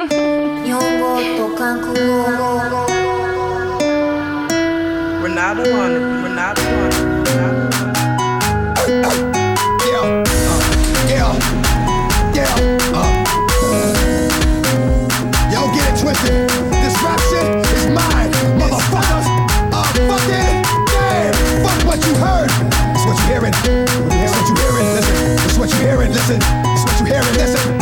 日本語と韓国語 Renata on it. Renata on it. Renata on it. Yeah, uh, yeah, yeah, uh. Yo, get it twisted. This rap shit is mine, motherfuckers. Uh, fuck it, yeah. Fuck what you heard. It's what you hearing. It's what you hearing. Listen. It's what you hearing. Listen. It's what you hearing. Listen.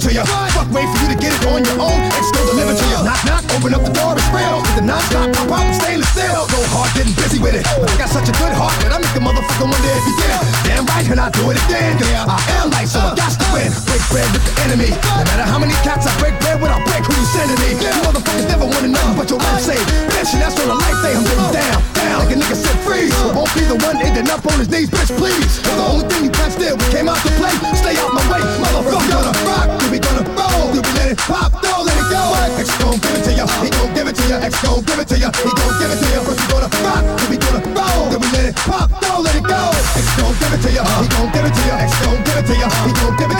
It to you. Fuck, wait for you to get it on your own. X gon' deliver to you. Knock, knock, open up the door, it's real. With the non-stop, pop out, stainless steel. Go hard, getting busy with it. But I got such a good heart that I make the motherfucker wonder if you did. Damn right, and I do it again. Yeah, I am like, so I got to win. Break bread with the enemy. No matter how many cats I break bread with, I break who you sending me. You ending up on his knees, bitch, please. And the only thing you can steal came out to play. Stay out my way, motherfucker. Gonna rock, we gonna roll. Be let it pop, don't let it go. X gon' give it to ya, he gon' give it to ya. X gon' give it to ya, he gon' give it to ya. First we gonna rock, we gonna roll. We let it pop, don't let it go. X gon' give it to ya, he gon' give it to ya. X gon' give it to ya, he gon' give it to ya.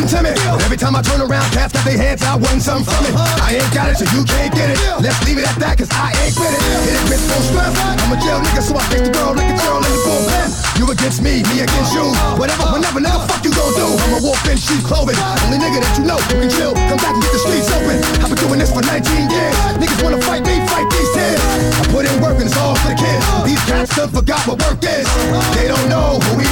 Nothing to me. Every time I turn around, cats got their hands out, wanting something from it. I ain't got it, so you can't get it. Let's leave it at that, cause I ain't with it. Hit it with full strength. I'm a jail nigga, so I face the girl like a girl in the bullpen. You against me, me against you. Whatever, whenever, nigga, fuck you gon' do. I'm a wolf in sheep clothing. Only nigga that you know who can chill. Come back and get the streets open. I've been doing this for 19 years. Niggas wanna fight me, fight these tears. I put in work and it's all for the kids. These cats done forgot what work is. They don't know who we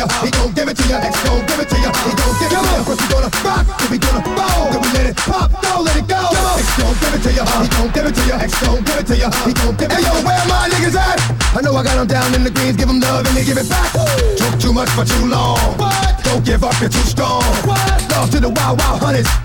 ya, he gon' give it to ya. X gon' give it to ya, he gon' give it to ya. First we gonna rock, then we gonna roll, then we let it pop, don't let it go. X gon' give it to ya, he gon' give it to ya. X gon' give it to ya, he gon' give it to ya. Hey yo, where my niggas at? I know I got them down in the greens, give them love and they give it back. Took too much for too long. Don't give up, you're too strong. Love to the wild, wild hunters.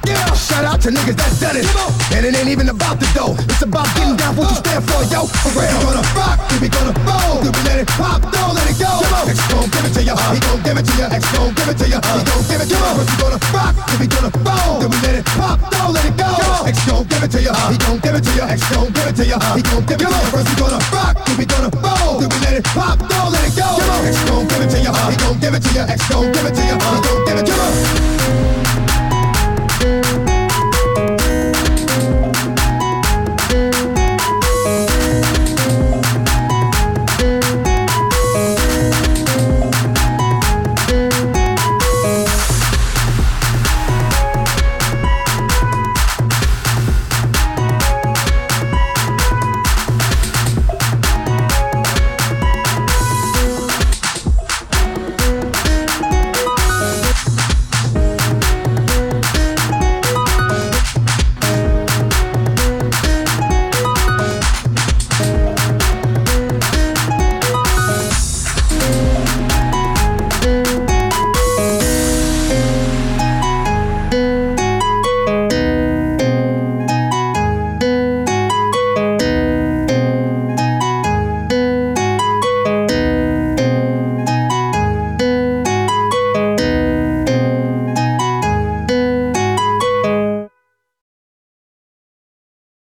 To niggas that done it. And it ain't even about the dough. It's about getting down for what you stand for, yo. For real. We gonna rock, we gonna roll. Then we let it pop, don't let it go. X gon' give it to ya, he gon' give it to ya. X gon' give it to ya, he gon' give it to ya. We gonna rock, we gonna roll. Then we let it pop, don't let it go. X gon' give it to ya, he gon' give it to ya. X gon' give it to ya, he gon' give it to ya. We gonna rock, we gonna roll. Then we let it pop, don't let it go. X gon' give it to ya, he gon' give it to ya. X gon' give it to ya, he gon'